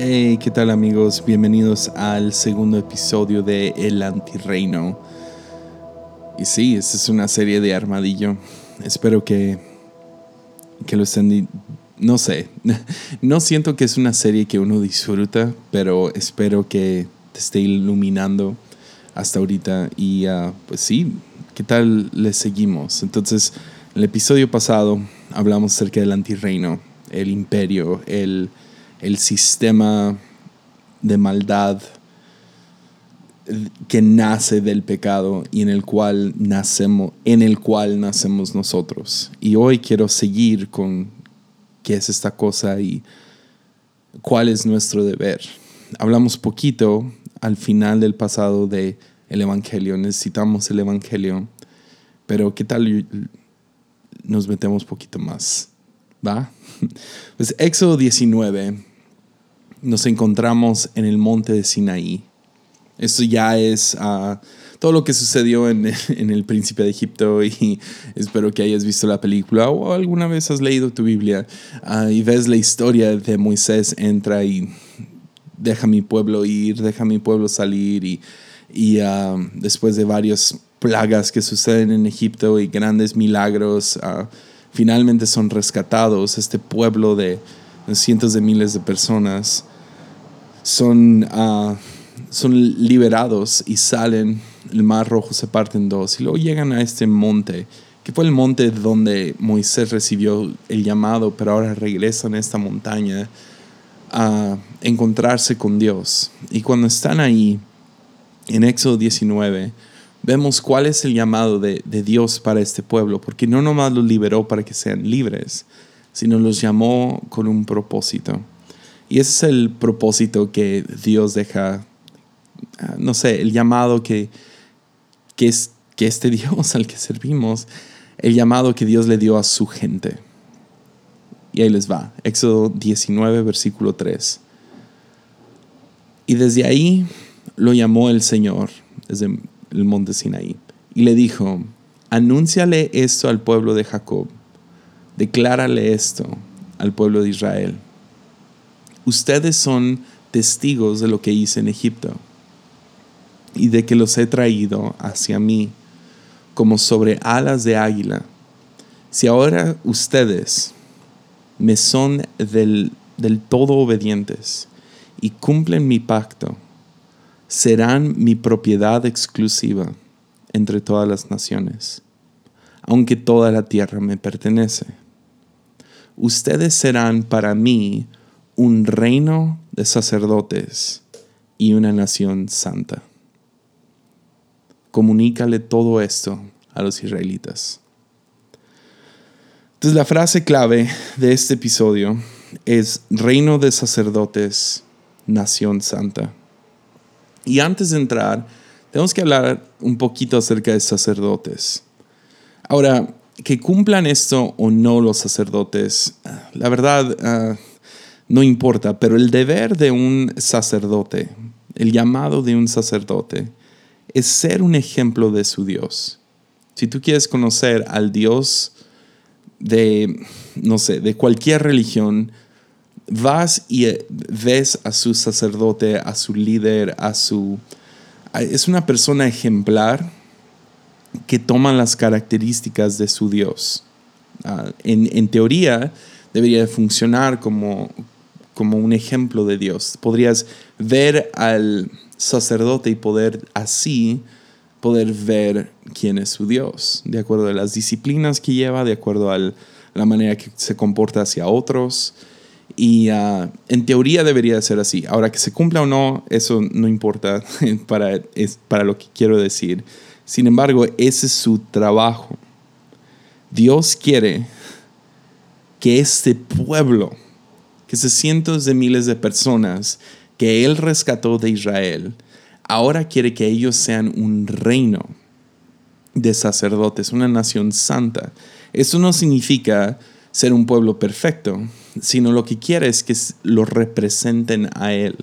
Hey, ¿qué tal amigos? Bienvenidos al segundo episodio de El Antirreino. Y sí, esta es una serie de Armadillo. Espero que, que lo estén... No sé, no siento que es una serie que uno disfruta, pero espero que te esté iluminando hasta ahorita. Y ah, pues sí, ¿qué tal le seguimos? Entonces, en el episodio pasado hablamos acerca del antirreino, el imperio, el el sistema de maldad que nace del pecado y en el cual nacemos, en el cual nacemos nosotros. Y hoy quiero seguir con qué es esta cosa y cuál es nuestro deber. Hablamos poquito al final del pasado de el evangelio, necesitamos el evangelio, pero ¿qué tal nos metemos poquito más? ¿Va? Pues Éxodo 19 nos encontramos en el monte de Sinaí. Esto ya es ah, todo lo que sucedió en, el príncipe de Egipto y espero que hayas visto la película o alguna vez has leído tu Biblia ah, y ves la historia de Moisés entra y deja mi pueblo ir, deja mi pueblo salir y, y ah, después de varias plagas que suceden en Egipto y grandes milagros, finalmente son rescatados este pueblo de cientos de miles de personas son, uh, son liberados y salen, el mar rojo se parte en dos y luego llegan a este monte, que fue el monte donde Moisés recibió el llamado, pero ahora regresan a esta montaña a encontrarse con Dios. Y cuando están ahí, en Éxodo 19, vemos cuál es el llamado de, de, Dios para este pueblo, porque no nomás los liberó para que sean libres, sino los llamó con un propósito. Y ese es el propósito que Dios deja, ah, no sé, el llamado que, que, es, que este Dios al que servimos, el llamado que Dios le dio a su gente. Y ahí les va, Éxodo 19, versículo 3. Y desde ahí lo llamó el Señor, desde el monte Sinaí, y le dijo, anúnciale esto al pueblo de Jacob, declárale esto al pueblo de Israel ustedes son testigos de lo que hice en Egipto y de que los he traído hacia mí como sobre alas de águila. Si ahora ustedes me son del, del todo obedientes y cumplen mi pacto, serán mi propiedad exclusiva entre todas las naciones, aunque toda la tierra me pertenece. Ustedes serán para mí un reino de sacerdotes y una nación santa. Comunícale todo esto a los israelitas. Entonces la frase clave de este episodio es reino de sacerdotes, nación santa. Y antes de entrar, tenemos que hablar un poquito acerca de sacerdotes. Ahora, que cumplan esto o no los sacerdotes, la verdad, ah, no importa, pero el deber de un sacerdote, el llamado de un sacerdote, es ser un ejemplo de su Dios. Si tú quieres conocer al Dios de, no sé, de cualquier religión, vas y ves a su sacerdote, a su líder, a su... Es una persona ejemplar que toma las características de su Dios. Ah, en, en, teoría debería funcionar como, como un ejemplo de Dios. Podrías ver al sacerdote y poder así poder ver quién es su Dios, de acuerdo a las disciplinas que lleva, de acuerdo a la manera que se comporta hacia otros. Y ah, en teoría debería ser así. Ahora que se cumpla o no, eso no importa para, es para lo que quiero decir. Sin embargo, ese es su trabajo. Dios quiere que este pueblo, que esos cientos de miles de personas que Él rescató de Israel, ahora quiere que ellos sean un reino de sacerdotes, una nación santa. Eso no significa ser un pueblo perfecto, sino lo que quiere es que lo representen a Él.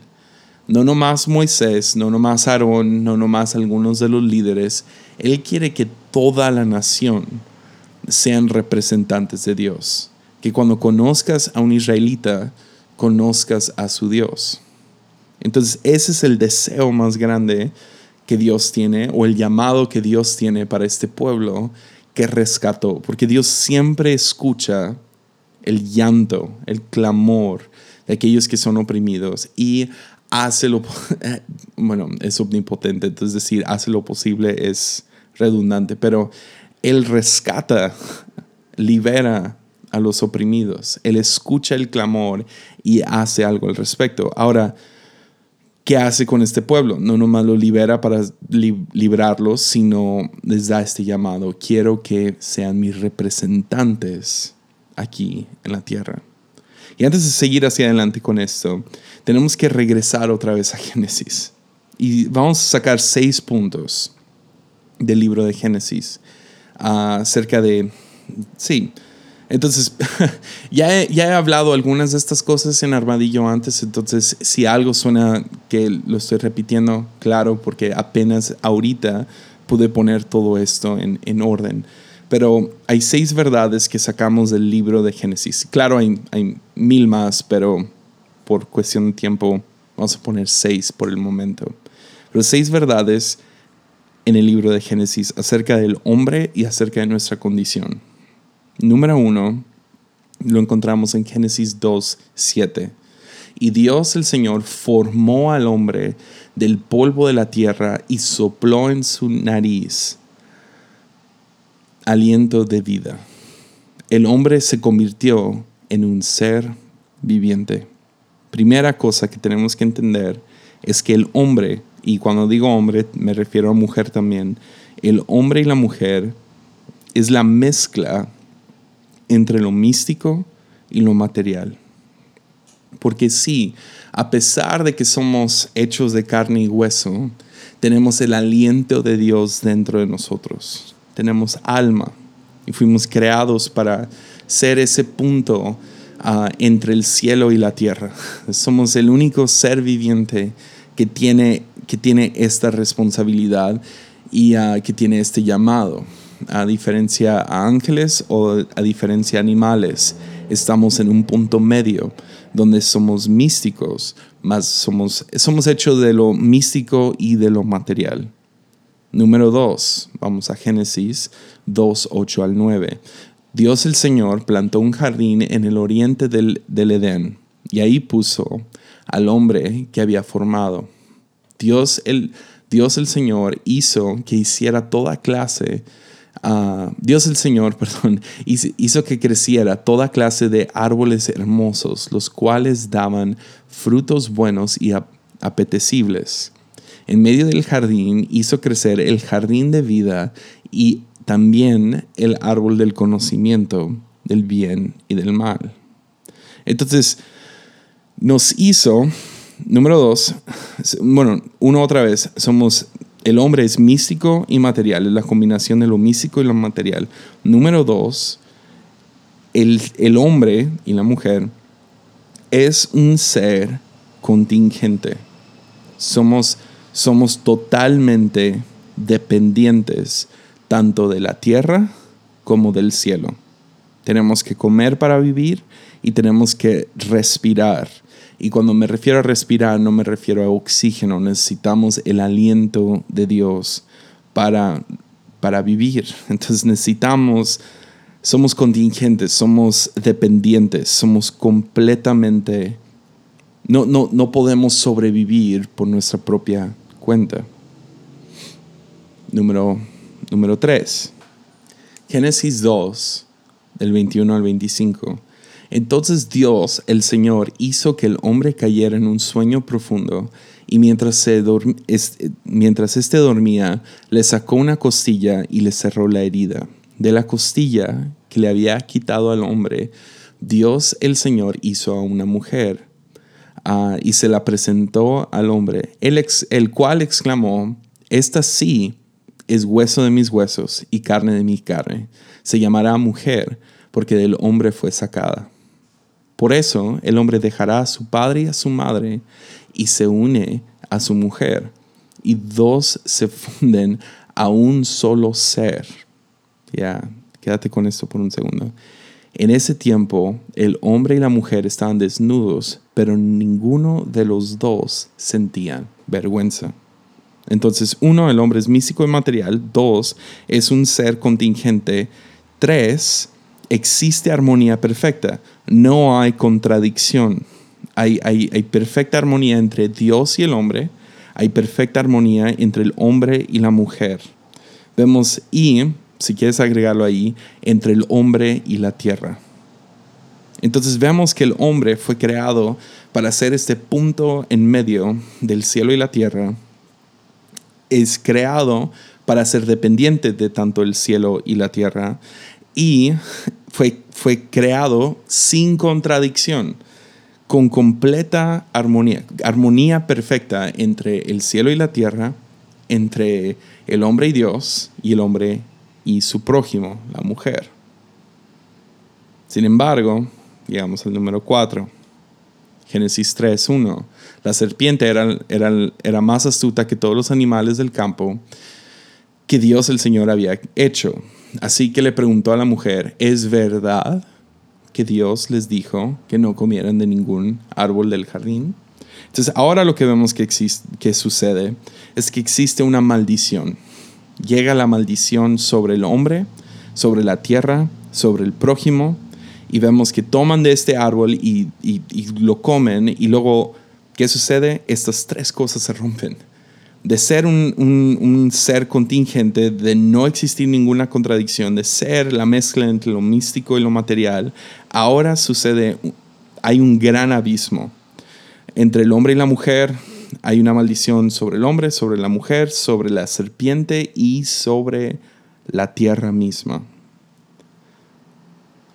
No nomás Moisés, no nomás Aarón, no nomás algunos de los líderes. Él quiere que toda la nación sean representantes de Dios que cuando conozcas a un israelita, conozcas a su Dios. Entonces ese es el deseo más grande que Dios tiene o el llamado que Dios tiene para este pueblo que rescató, porque Dios siempre escucha el llanto, el clamor de aquellos que son oprimidos y hace lo, bueno, es omnipotente, entonces decir, hace lo posible es redundante, pero Él rescata, libera a los oprimidos, Él escucha el clamor y hace algo al respecto. Ahora, ¿qué hace con este pueblo? No nomás lo libera para librarlos, sino les da este llamado. Quiero que sean mis representantes aquí en la tierra. Y antes de seguir hacia adelante con esto, tenemos que regresar otra vez a Génesis. Y vamos a sacar seis puntos del libro de Génesis acerca de, sí, entonces, ya, he, ya he hablado algunas de estas cosas en Armadillo antes, entonces si algo suena que lo estoy repitiendo, claro, porque apenas ahorita pude poner todo esto en, en orden. Pero hay seis verdades que sacamos del libro de Génesis. Claro, hay, mil más, pero por cuestión de tiempo vamos a poner seis por el momento. Pero seis verdades en el libro de Génesis acerca del hombre y acerca de nuestra condición. Número uno, lo encontramos en Génesis 2, 7. Y Dios el Señor formó al hombre del polvo de la tierra y sopló en su nariz aliento de vida. El hombre se convirtió en un ser viviente. Primera cosa que tenemos que entender es que el hombre, y cuando digo hombre me refiero a mujer también, el hombre y la mujer es la mezcla entre lo místico y lo material. Porque sí, a pesar de que somos hechos de carne y hueso, tenemos el aliento de Dios dentro de nosotros. Tenemos alma y fuimos creados para ser ese punto ah, entre el cielo y la tierra. Somos el único ser viviente que tiene, que tiene esta responsabilidad y ah, que tiene este llamado a diferencia a ángeles o a diferencia a animales, estamos en un punto medio donde somos místicos, más somos, somos hechos de lo místico y de lo material. Número 2, vamos a Génesis 2, 8 al 9. Dios el Señor plantó un jardín en el oriente del, del Edén y ahí puso al hombre que había formado. Dios el, Dios el Señor hizo que hiciera toda clase Ah, Dios el Señor, perdón, hizo que creciera toda clase de árboles hermosos, los cuales daban frutos buenos y apetecibles. En medio del jardín hizo crecer el jardín de vida y también el árbol del conocimiento del bien y del mal. Entonces, nos hizo, número dos, bueno, uno otra vez, somos el hombre es místico y material, es la combinación de lo místico y lo material. Número dos, el, el hombre y la mujer es un ser contingente. Somos, somos totalmente dependientes tanto de la tierra como del cielo. Tenemos que comer para vivir y tenemos que respirar y cuando me refiero a respirar, no me refiero a oxígeno, necesitamos el aliento de Dios para, para vivir. Entonces necesitamos, somos contingentes, somos dependientes, somos completamente, no, no, no podemos sobrevivir por nuestra propia cuenta. Número, número 3. Génesis 2, del 21 al 25 entonces Dios, el Señor, hizo que el hombre cayera en un sueño profundo y mientras, se mientras éste dormía, le sacó una costilla y le cerró la herida. De la costilla que le había quitado al hombre, Dios el Señor hizo a una mujer ah, y se la presentó al hombre, el, el cual exclamó, esta sí es hueso de mis huesos y carne de mi carne. Se llamará mujer porque del hombre fue sacada. Por eso el hombre dejará a su padre y a su madre y se une a su mujer, y dos se funden a un solo ser. Ya, quédate con esto por un segundo. En ese tiempo el hombre y la mujer estaban desnudos, pero ninguno de los dos sentían vergüenza. Entonces, uno, el hombre es místico y material. Dos, es un ser contingente. Tres, existe armonía perfecta. No hay contradicción. Hay, hay, hay, perfecta armonía entre Dios y el hombre. Hay perfecta armonía entre el hombre y la mujer. Vemos y, si quieres agregarlo ahí, entre el hombre y la tierra. Entonces vemos que el hombre fue creado para ser este punto en medio del cielo y la tierra. Es creado para ser dependiente de tanto el cielo y la tierra. Y fue, fue creado sin contradicción, con completa armonía, armonía perfecta entre el cielo y la tierra, entre el hombre y Dios y el hombre y su prójimo, la mujer. Sin embargo, llegamos al número 4. Génesis 3, 1. La serpiente era, era, era más astuta que todos los animales del campo que Dios el Señor había hecho. Así que le preguntó a la mujer, ¿es verdad que Dios les dijo que no comieran de ningún árbol del jardín? Entonces ahora lo que vemos que, existe, que sucede es que existe una maldición. Llega la maldición sobre el hombre, sobre la tierra, sobre el prójimo, y vemos que toman de este árbol y, lo comen, y luego, ¿qué sucede? Estas tres cosas se rompen. De ser un, ser contingente, de no existir ninguna contradicción, de ser la mezcla entre lo místico y lo material, ahora sucede, hay un gran abismo entre el hombre y la mujer, hay una maldición sobre el hombre, sobre la mujer, sobre la serpiente y sobre la tierra misma.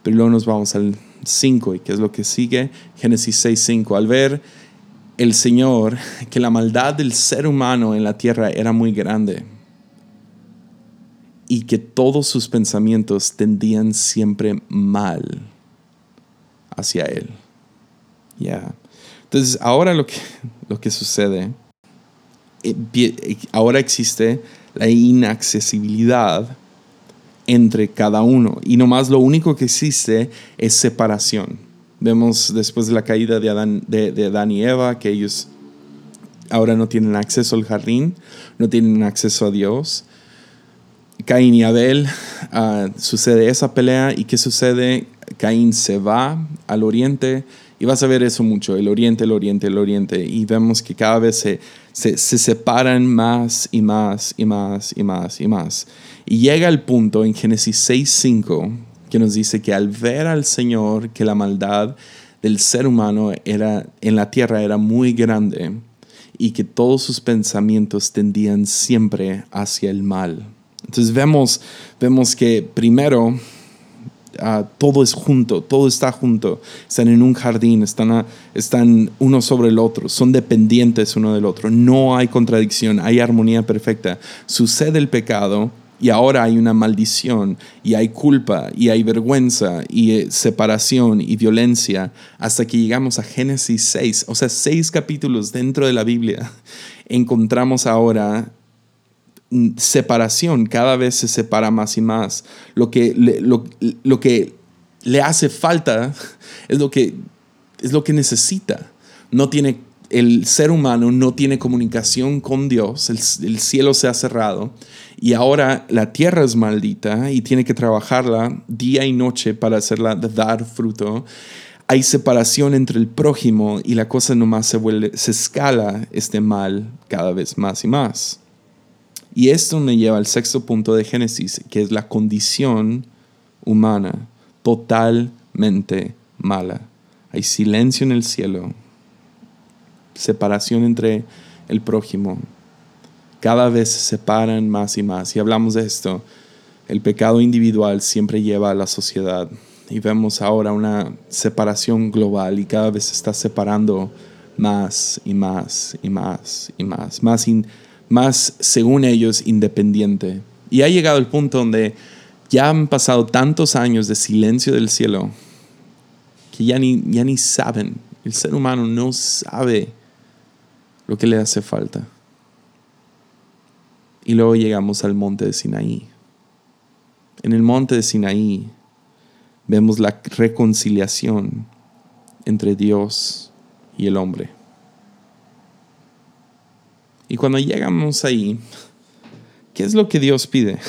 Pero luego nos vamos al 5 y qué es lo que sigue. Génesis 6, 5. Al ver el Señor que la maldad del ser humano en la tierra era muy grande y que todos sus pensamientos tendían siempre mal hacia Él. Ya. Entonces, ahora lo que, lo que sucede, eh, ahora existe la inaccesibilidad entre cada uno. Y nomás lo único que existe es separación. Vemos después de la caída de Adán, de, y Eva que ellos ahora no tienen acceso al jardín, no tienen acceso a Dios. Caín y Abel, ah, sucede esa pelea y ¿qué sucede? Caín se va al oriente y vas a ver eso mucho, el oriente, el oriente, el oriente. Y vemos que cada vez se, se, se separan más y más y más y más y más. Y llega el punto en Génesis 6.5 que nos dice que al ver al Señor que la maldad del ser humano era, en la tierra era muy grande y que todos sus pensamientos tendían siempre hacia el mal. Entonces vemos, vemos que primero todo es junto, todo está junto. Están en un jardín, están, están uno sobre el otro, son dependientes uno del otro. No hay contradicción, hay armonía perfecta. Sucede el pecado y ahora hay una maldición y hay culpa y hay vergüenza y eh, separación y violencia hasta que llegamos a Génesis 6, o sea, seis capítulos dentro de la Biblia, encontramos ahora separación, cada vez se separa más y más. Lo que le, lo, que le hace falta es lo que, es lo que necesita. No tiene el ser humano no tiene comunicación con Dios, el, cielo se ha cerrado y ahora la tierra es maldita y tiene que trabajarla día y noche para hacerla dar fruto. Hay separación entre el prójimo y la cosa nomás se, vuelve, se escala este mal cada vez más y más. Y esto me lleva al sexto punto de Génesis, que es la condición humana totalmente mala. Hay silencio en el cielo, separación entre el prójimo. Cada vez se separan más y más. Y hablamos de esto. El pecado individual siempre lleva a la sociedad. Y vemos ahora una separación global y cada vez se está separando más y más y más y más. Más, más según ellos, independiente. Y ha llegado el punto donde ya han pasado tantos años de silencio del cielo que ya ni, ya ni saben. El ser humano no sabe lo que le hace falta. Y luego llegamos al monte de Sinaí. En el monte de Sinaí vemos la reconciliación entre Dios y el hombre. Y cuando llegamos ahí, ¿qué es lo que Dios pide?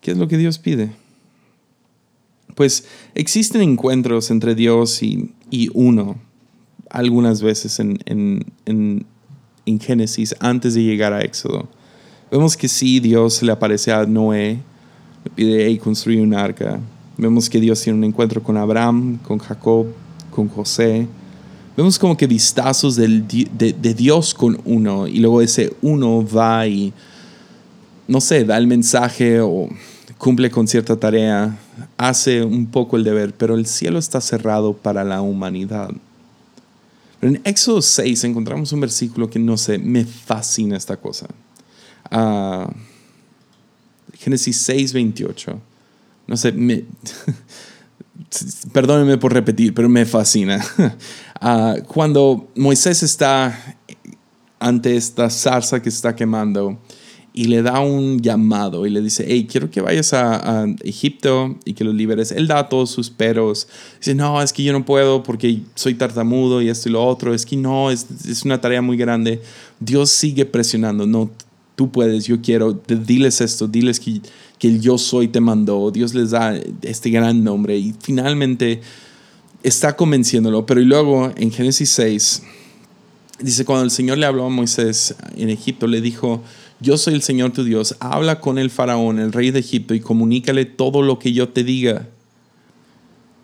¿Qué es lo que Dios pide? Pues existen encuentros entre Dios y, uno algunas veces en, en, Génesis antes de llegar a Éxodo. Vemos que sí, Dios le aparece a Noé, le pide hey, construir un arca. Vemos que Dios tiene un encuentro con Abraham, con Jacob, con José. Vemos como que vistazos de, de Dios con uno y luego ese uno va y, no sé, da el mensaje o cumple con cierta tarea, hace un poco el deber, pero el cielo está cerrado para la humanidad. Pero en Éxodo 6 encontramos un versículo que no sé, me fascina esta cosa. Uh, Génesis 6, 28. No sé, me, perdónenme por repetir, pero me fascina. Ah, cuando Moisés está ante esta zarza que está quemando, y le da un llamado y le dice, hey, quiero que vayas a, Egipto y que lo liberes. Él da todos sus peros. Dice, no, es que yo no puedo porque soy tartamudo y esto y lo otro. Es que no, es, es una tarea muy grande. Dios sigue presionando. No, tú puedes, yo quiero. Diles esto, diles que, que el yo soy te mandó. Dios les da este gran nombre y finalmente está convenciéndolo. Pero y luego en Génesis 6, dice, cuando el Señor le habló a Moisés en Egipto, le dijo, yo soy el Señor tu Dios, habla con el faraón, el rey de Egipto, y comunícale todo lo que yo te diga.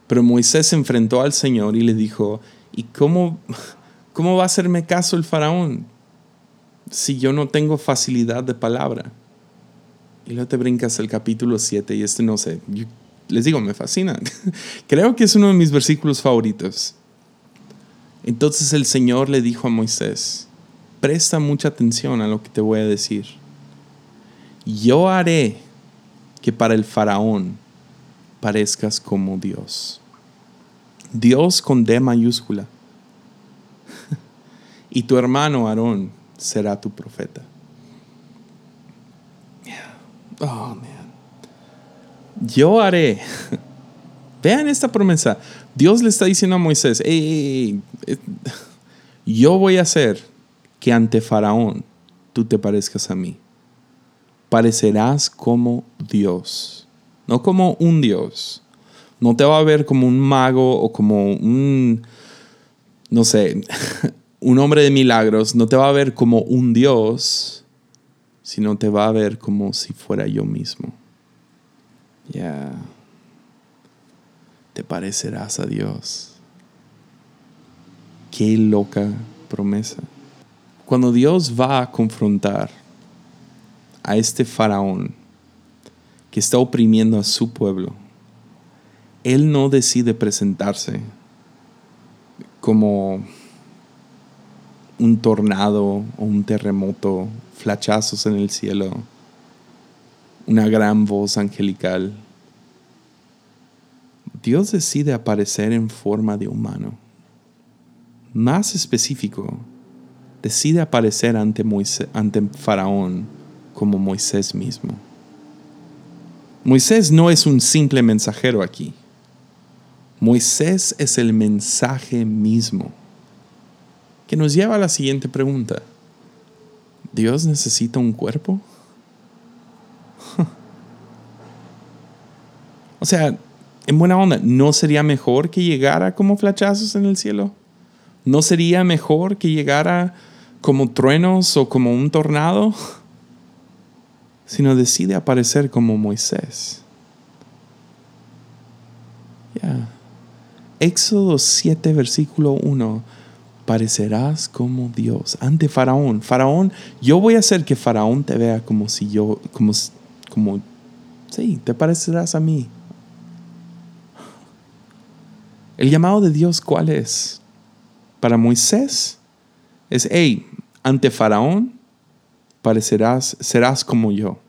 Pero Moisés se enfrentó al Señor y le dijo, ¿y cómo, cómo va a hacerme caso el faraón si yo no tengo facilidad de palabra? Y luego te brincas el capítulo 7 y este no sé, les digo, me fascina. Creo que es uno de mis versículos favoritos. Entonces el Señor le dijo a Moisés, presta mucha atención a lo que te voy a decir. Yo haré que para el faraón parezcas como Dios. Dios con D mayúscula. y tu hermano Aarón será tu profeta. Oh. Yo haré. Vean esta promesa. Dios le está diciendo a Moisés, yo voy a hacer que ante Faraón tú te parezcas a mí. Parecerás como Dios, no como un Dios. No te va a ver como un mago o como un, no sé, un hombre de milagros. No te va a ver como un Dios, sino te va a ver como si fuera yo mismo. Ya. Te parecerás a Dios. Qué loca promesa. Cuando Dios va a confrontar a este faraón que está oprimiendo a su pueblo, Él no decide presentarse como un tornado o un terremoto, flachazos en el cielo, una gran voz angelical. Dios decide aparecer en forma de humano. Más específico, decide aparecer ante, ante Faraón como Moisés mismo. Moisés no es un simple mensajero aquí. Moisés es el mensaje mismo, que nos lleva a la siguiente pregunta. ¿Dios necesita un cuerpo? O sea, en buena onda, ¿no sería mejor que llegara como flachazos en el cielo? ¿No sería mejor que llegara como truenos o como un tornado, sino decide aparecer como Moisés. Éxodo 7, versículo 1. Parecerás como Dios ante Faraón. Faraón, yo voy a hacer que Faraón te vea como si yo, como, como, sí, te parecerás a mí. El llamado de Dios, ¿cuál es? Para Moisés es, hey, ante Faraón parecerás, serás como yo.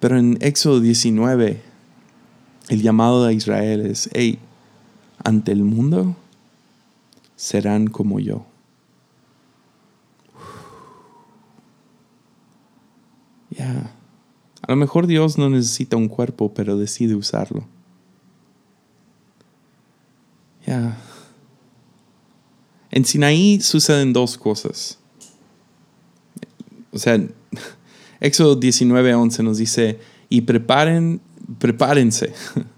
Pero en Éxodo 19, el llamado de Israel es, hey, ante el mundo serán como yo. Ya. A A lo mejor Dios no necesita un cuerpo, pero decide usarlo. En Sinaí suceden dos cosas. O sea, Éxodo 19, 11 nos dice, y preparen, prepárense,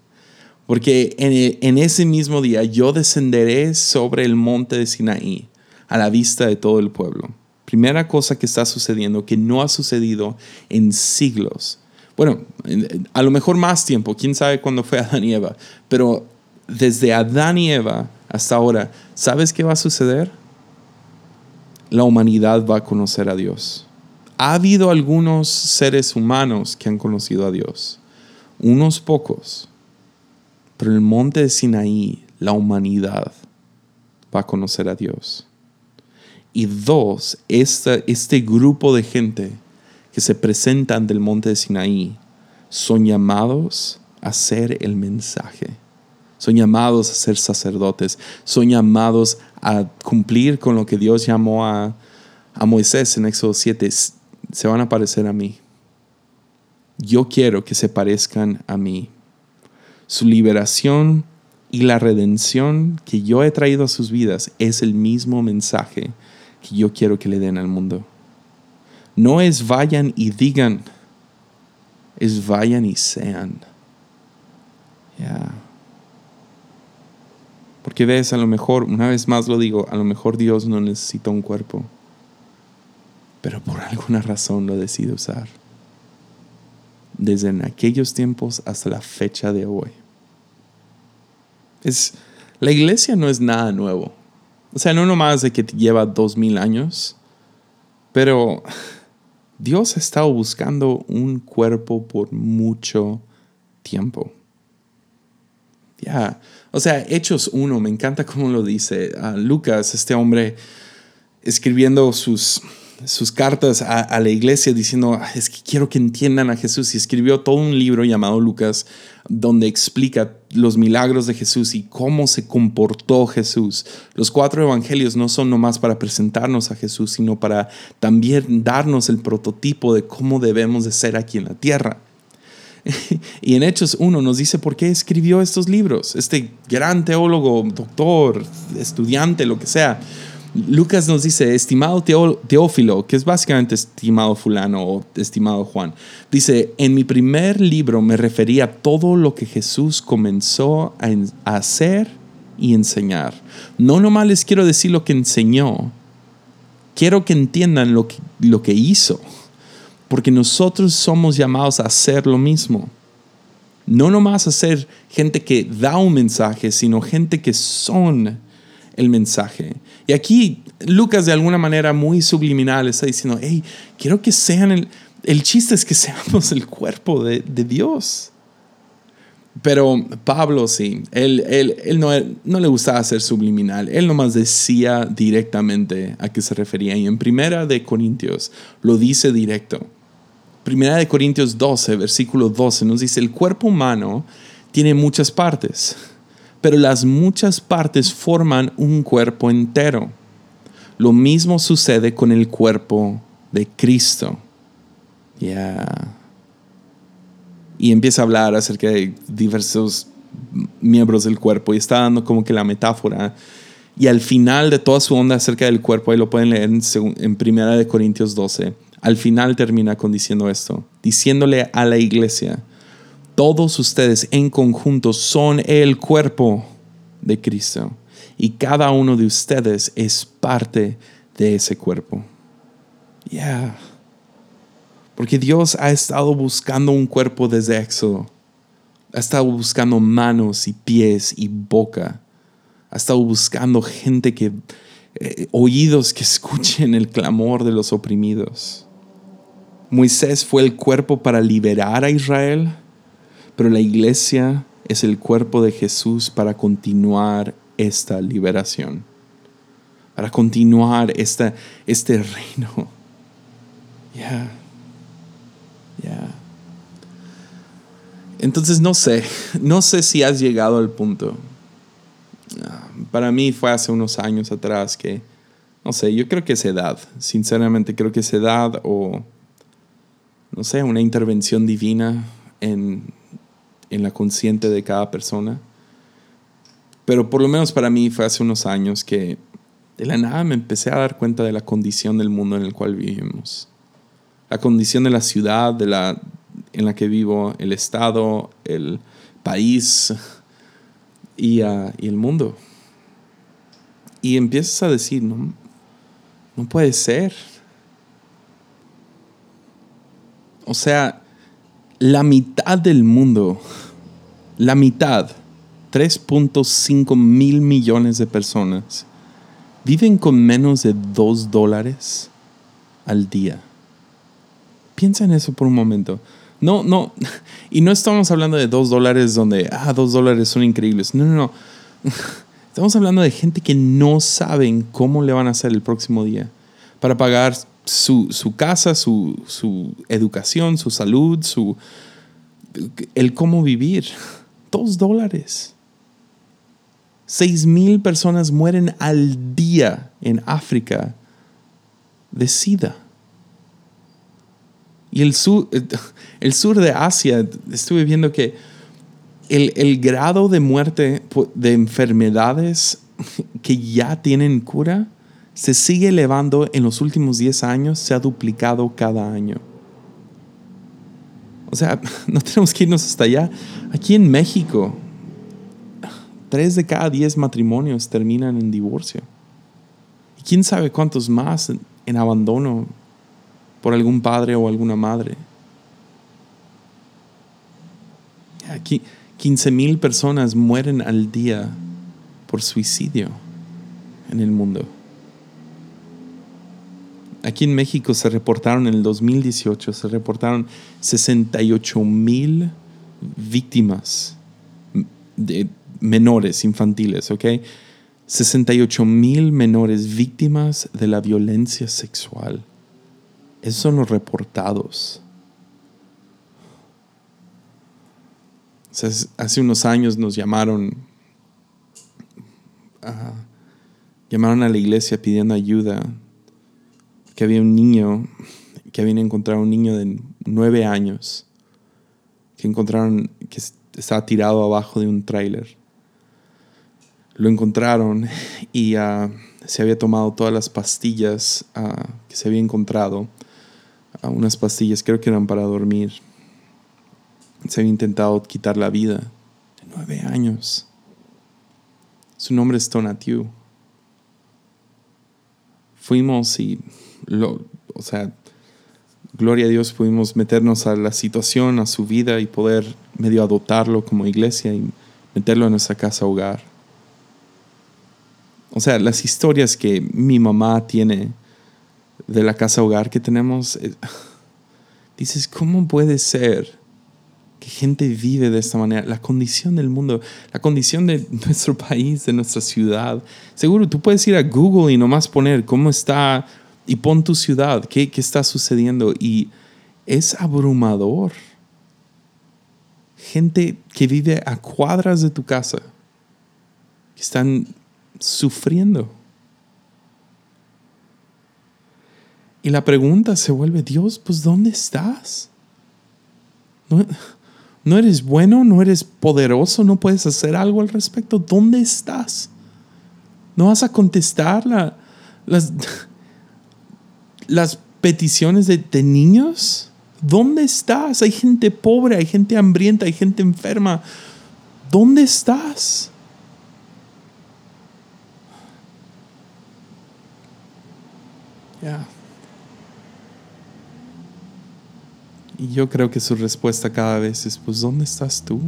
porque en, en ese mismo día yo descenderé sobre el monte de Sinaí a la vista de todo el pueblo. Primera cosa que está sucediendo, que no ha sucedido en siglos. Bueno, a lo mejor más tiempo, quién sabe cuándo fue Adán y Eva, pero desde Adán y Eva hasta ahora, ¿sabes qué va a suceder? La humanidad va a conocer a Dios. Ha habido algunos seres humanos que han conocido a Dios, unos pocos, pero en el monte de Sinaí la humanidad va a conocer a Dios. Y dos, este grupo de gente que se presentan del monte de Sinaí son llamados a ser el mensaje. Son llamados a ser sacerdotes. Son llamados a cumplir con lo que Dios llamó a, a Moisés en Éxodo 7. Se van a parecer a mí. Yo quiero que se parezcan a mí. Su liberación y la redención que yo he traído a sus vidas es el mismo mensaje que yo quiero que le den al mundo. No es vayan y digan, es vayan y sean. Ya. Porque ves, a lo mejor, una vez más lo digo, a lo mejor Dios no necesita un cuerpo, pero por alguna razón lo decide usar. Desde en aquellos tiempos hasta la fecha de hoy. Es, la iglesia no es nada nuevo. O sea, no nomás de que lleva dos mil años, pero Dios ha estado buscando un cuerpo por mucho tiempo. Ya, o sea, Hechos 1, me encanta cómo lo dice Lucas, este hombre escribiendo sus, sus cartas a, la iglesia diciendo, es que quiero que entiendan a Jesús. Y escribió todo un libro llamado Lucas donde explica los milagros de Jesús y cómo se comportó Jesús. Los cuatro evangelios no son nomás para presentarnos a Jesús, sino para también darnos el prototipo de cómo debemos de ser aquí en la tierra. y en Hechos 1 nos dice por qué escribió estos libros. Este gran teólogo, doctor, estudiante, lo que sea, Lucas nos dice, estimado Teófilo, que es básicamente estimado fulano o estimado Juan, dice, en mi primer libro me refería a todo lo que Jesús comenzó a, hacer y enseñar. No nomás les quiero decir lo que enseñó, quiero que entiendan lo que, lo que hizo, porque nosotros somos llamados a hacer lo mismo. No nomás a ser gente que da un mensaje, sino gente que son el mensaje. Y aquí Lucas de alguna manera muy subliminal está diciendo, hey, quiero que sean el, el chiste es que seamos el cuerpo de, de Dios. Pero Pablo sí, él, él, él no, no, le gustaba ser subliminal, él nomás decía directamente a qué se refería. Y en Primera de Corintios lo dice directo. Primera de Corintios 12, versículo 12, nos dice, el cuerpo humano tiene muchas partes pero las muchas partes forman un cuerpo entero. Lo mismo sucede con el cuerpo de Cristo. Ya. Y empieza a hablar acerca de diversos miembros del cuerpo y está dando como que la metáfora. Y al final de toda su onda acerca del cuerpo, ahí lo pueden leer en, en Primera de Corintios 12, al final termina con diciendo esto, diciéndole a la iglesia, todos ustedes en conjunto son el cuerpo de Cristo y cada uno de ustedes es parte de ese cuerpo. Yeah. Porque Dios ha estado buscando un cuerpo desde Éxodo. Ha estado buscando manos y pies y boca. Ha estado buscando gente que, eh, oídos que escuchen el clamor de los oprimidos. Moisés fue el cuerpo para liberar a Israel pero la iglesia es el cuerpo de Jesús para continuar esta liberación, para continuar esta, este reino. Ya, Entonces no sé, no sé si has llegado al punto. Ah, para mí fue hace unos años atrás que, no sé, yo creo que es edad, sinceramente creo que es edad o no sé, una intervención divina en, en la consciente de cada persona. Pero por lo menos para mí fue hace unos años que de la nada me empecé a dar cuenta de la condición del mundo en el cual vivimos. La condición de la ciudad de la, en la que vivo, el estado, el país y, ah, y el mundo. Y empiezas a decir, no, no puede ser. O sea, la mitad del mundo, la mitad, 3.5 mil millones de personas, viven con menos de 2 dólares al día. Piensa en eso por un momento. No, no, y no estamos hablando de 2 dólares donde, ah, 2 dólares son increíbles. No, no, no. Estamos hablando de gente que no saben cómo le van a hacer el próximo día para pagar su, casa, su, su, educación, su salud, su, el cómo vivir. Dos dólares. Seis mil personas mueren al día en África de SIDA. Y el sur, el sur de Asia, estuve viendo que el, grado de muerte de enfermedades que ya tienen cura se sigue elevando en los últimos 10 años, se ha duplicado cada año. O sea, no tenemos que irnos hasta allá. Aquí en México, tres de cada diez matrimonios terminan en divorcio. Y quién sabe cuántos más en abandono por algún padre o alguna madre. Aquí 15 mil personas mueren al día por suicidio en el mundo. Aquí en México se reportaron en el 2018, se reportaron 68 mil víctimas de menores infantiles, ¿ok? 68 mil menores víctimas de la violencia sexual. Esos son los reportados. hace unos años nos llamaron, llamaron a la iglesia pidiendo ayuda que había un niño, que habían encontrado un niño de nueve años, que encontraron que estaba tirado abajo de un tráiler. Lo encontraron y ah, se había tomado todas las pastillas ah, que se había encontrado, unas pastillas creo que eran para dormir. Se había intentado quitar la vida. De nueve años. Su nombre es Tonatiu. Fuimos y o sea, gloria a Dios pudimos meternos a la situación, a su vida y poder medio adoptarlo como iglesia y meterlo en nuestra casa hogar. O sea, las historias que mi mamá tiene de la casa hogar que tenemos, eh, dices, ¿cómo puede ser que gente vive de esta manera? La condición del mundo, la condición de nuestro país, de nuestra ciudad. Seguro tú puedes ir a Google y nomás poner cómo está y pon tu ciudad, ¿qué, qué está sucediendo? Y es abrumador. Gente que vive a cuadras de tu casa, que están sufriendo. Y la pregunta se vuelve, Dios, pues ¿dónde estás? ¿No, ¿No, eres bueno? ¿No eres poderoso? ¿No puedes hacer algo al respecto? ¿Dónde estás? ¿No vas a contestar la, las, las peticiones de, niños? ¿Dónde estás? Hay gente pobre, hay gente hambrienta, hay gente enferma. ¿Dónde estás? Ya. Y yo creo que su respuesta cada vez es, pues, ¿dónde estás tú?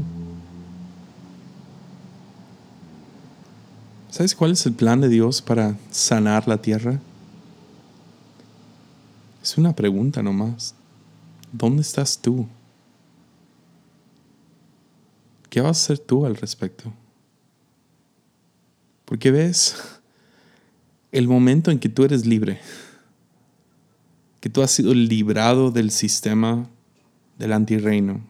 ¿Sabes cuál es el plan de Dios para sanar la tierra? Es una pregunta nomás. ¿Dónde estás tú? ¿Qué vas a hacer tú al respecto? Porque ves el momento en que tú eres libre, que tú has sido librado del sistema del antirreino.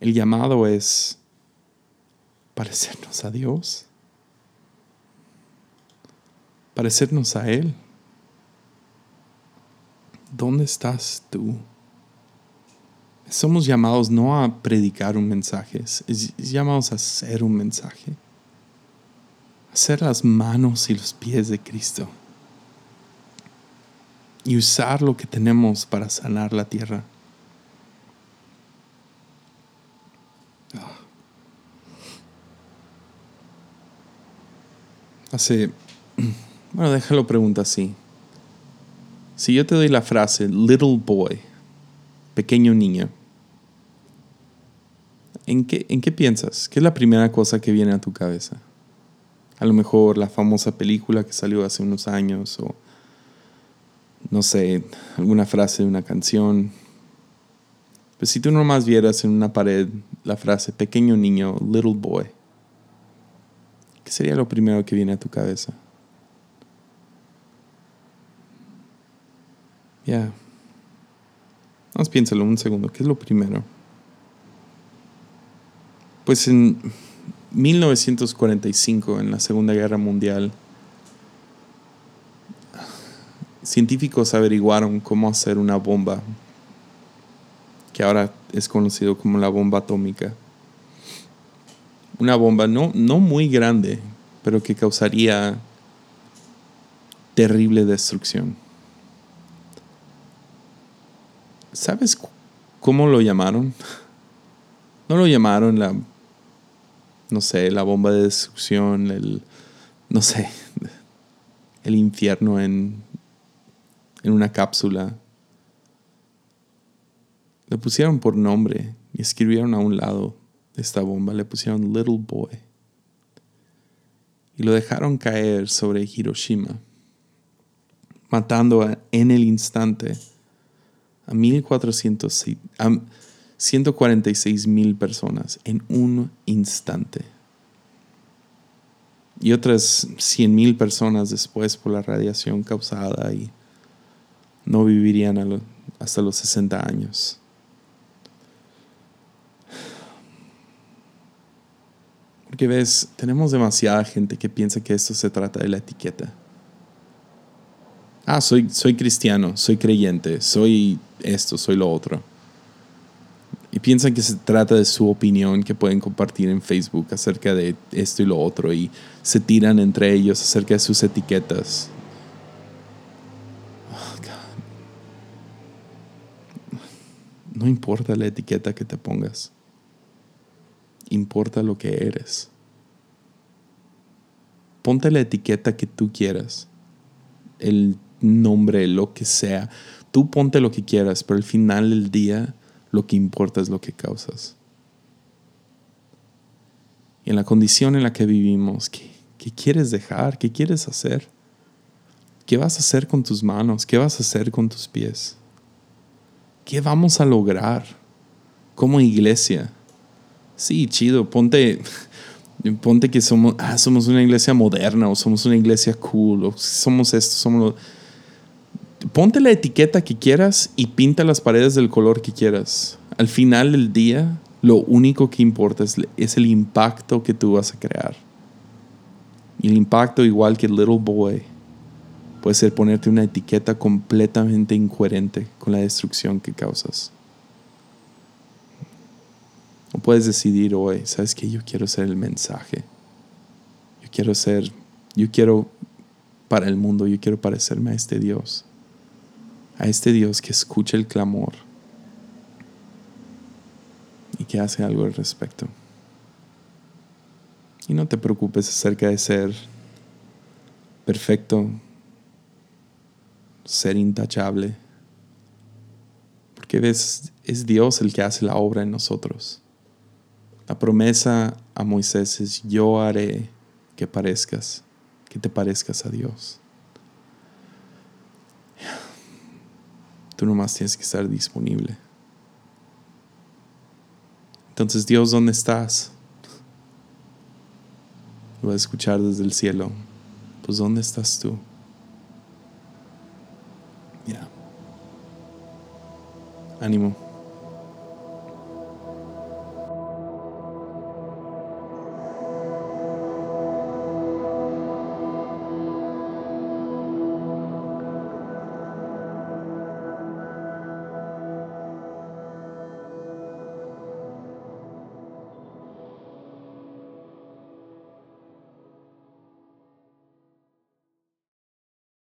El llamado es parecernos a Dios, parecernos a Él. ¿Dónde estás tú? Somos llamados no a predicar un mensaje, es, llamados a hacer un mensaje. Hacer las manos y los pies de Cristo. Y usar lo que tenemos para sanar la tierra. Hace, bueno, déjalo pregunta así. Si yo te doy la frase little boy, pequeño niño, ¿en qué, ¿en qué piensas? ¿Qué es la primera cosa que viene a tu cabeza? A lo mejor la famosa película que salió hace unos años o, no sé, alguna frase de una canción. Pues si tú nomás vieras en una pared la frase pequeño niño, little boy, ¿qué sería lo primero que viene a tu cabeza? Ya. Vamos, piénsalo un segundo. ¿Qué es lo primero? Pues en 1945, en la Segunda Guerra Mundial, científicos averiguaron cómo hacer una bomba que ahora es conocido como la bomba atómica. Una bomba no, no muy grande, pero que causaría terrible destrucción. ¿Sabes cómo lo llamaron? No lo llamaron la, no sé, la bomba de destrucción, el, no sé, el infierno en, en una cápsula. Le pusieron por nombre y escribieron a un lado esta bomba, le pusieron Little Boy. Y lo dejaron caer sobre Hiroshima, matando en el instante a 1400, a 146 mil personas en un instante. Y otras 100 mil personas después por la radiación causada y no vivirían hasta los 60 años. Porque ves, tenemos demasiada gente que piensa que esto se trata de la etiqueta ah, soy, soy cristiano, soy creyente, soy esto, soy lo otro. Y piensan que se trata de su opinión que pueden compartir en Facebook acerca de esto y lo otro y se tiran entre ellos acerca de sus etiquetas. Oh, no importa la etiqueta que te pongas, importa lo que eres. Ponte la etiqueta que tú quieras. El nombre, lo que sea. Tú ponte lo que quieras, pero al final del día lo que importa es lo que causas. Y en la condición en la que vivimos, ¿qué, ¿qué, quieres dejar? ¿Qué quieres hacer? ¿Qué vas a hacer con tus manos? ¿Qué vas a hacer con tus pies? ¿Qué vamos a lograr como iglesia? Sí, chido, ponte, ponte que somos, ah, somos una iglesia moderna o somos una iglesia cool o somos esto, somos ponte la etiqueta que quieras y pinta las paredes del color que quieras. Al final del día, lo único que importa es, el impacto que tú vas a crear. El impacto, igual que Little Boy, puede ser ponerte una etiqueta completamente incoherente con la destrucción que causas. Puedes decidir hoy, ¿sabes qué? Yo quiero ser el mensaje. Yo quiero ser, yo quiero para el mundo, yo quiero parecerme a este Dios a este Dios que escucha el clamor y que hace algo al respecto. Y no te preocupes acerca de ser perfecto, ser intachable, porque ves, es Dios el que hace la obra en nosotros. La promesa a Moisés es, yo haré que parezcas, que te parezcas a Dios. Tú nomás tienes que estar disponible. Entonces, Dios, ¿dónde estás? Lo voy a escuchar desde el cielo. Pues, ¿dónde estás tú? Ya. Ánimo.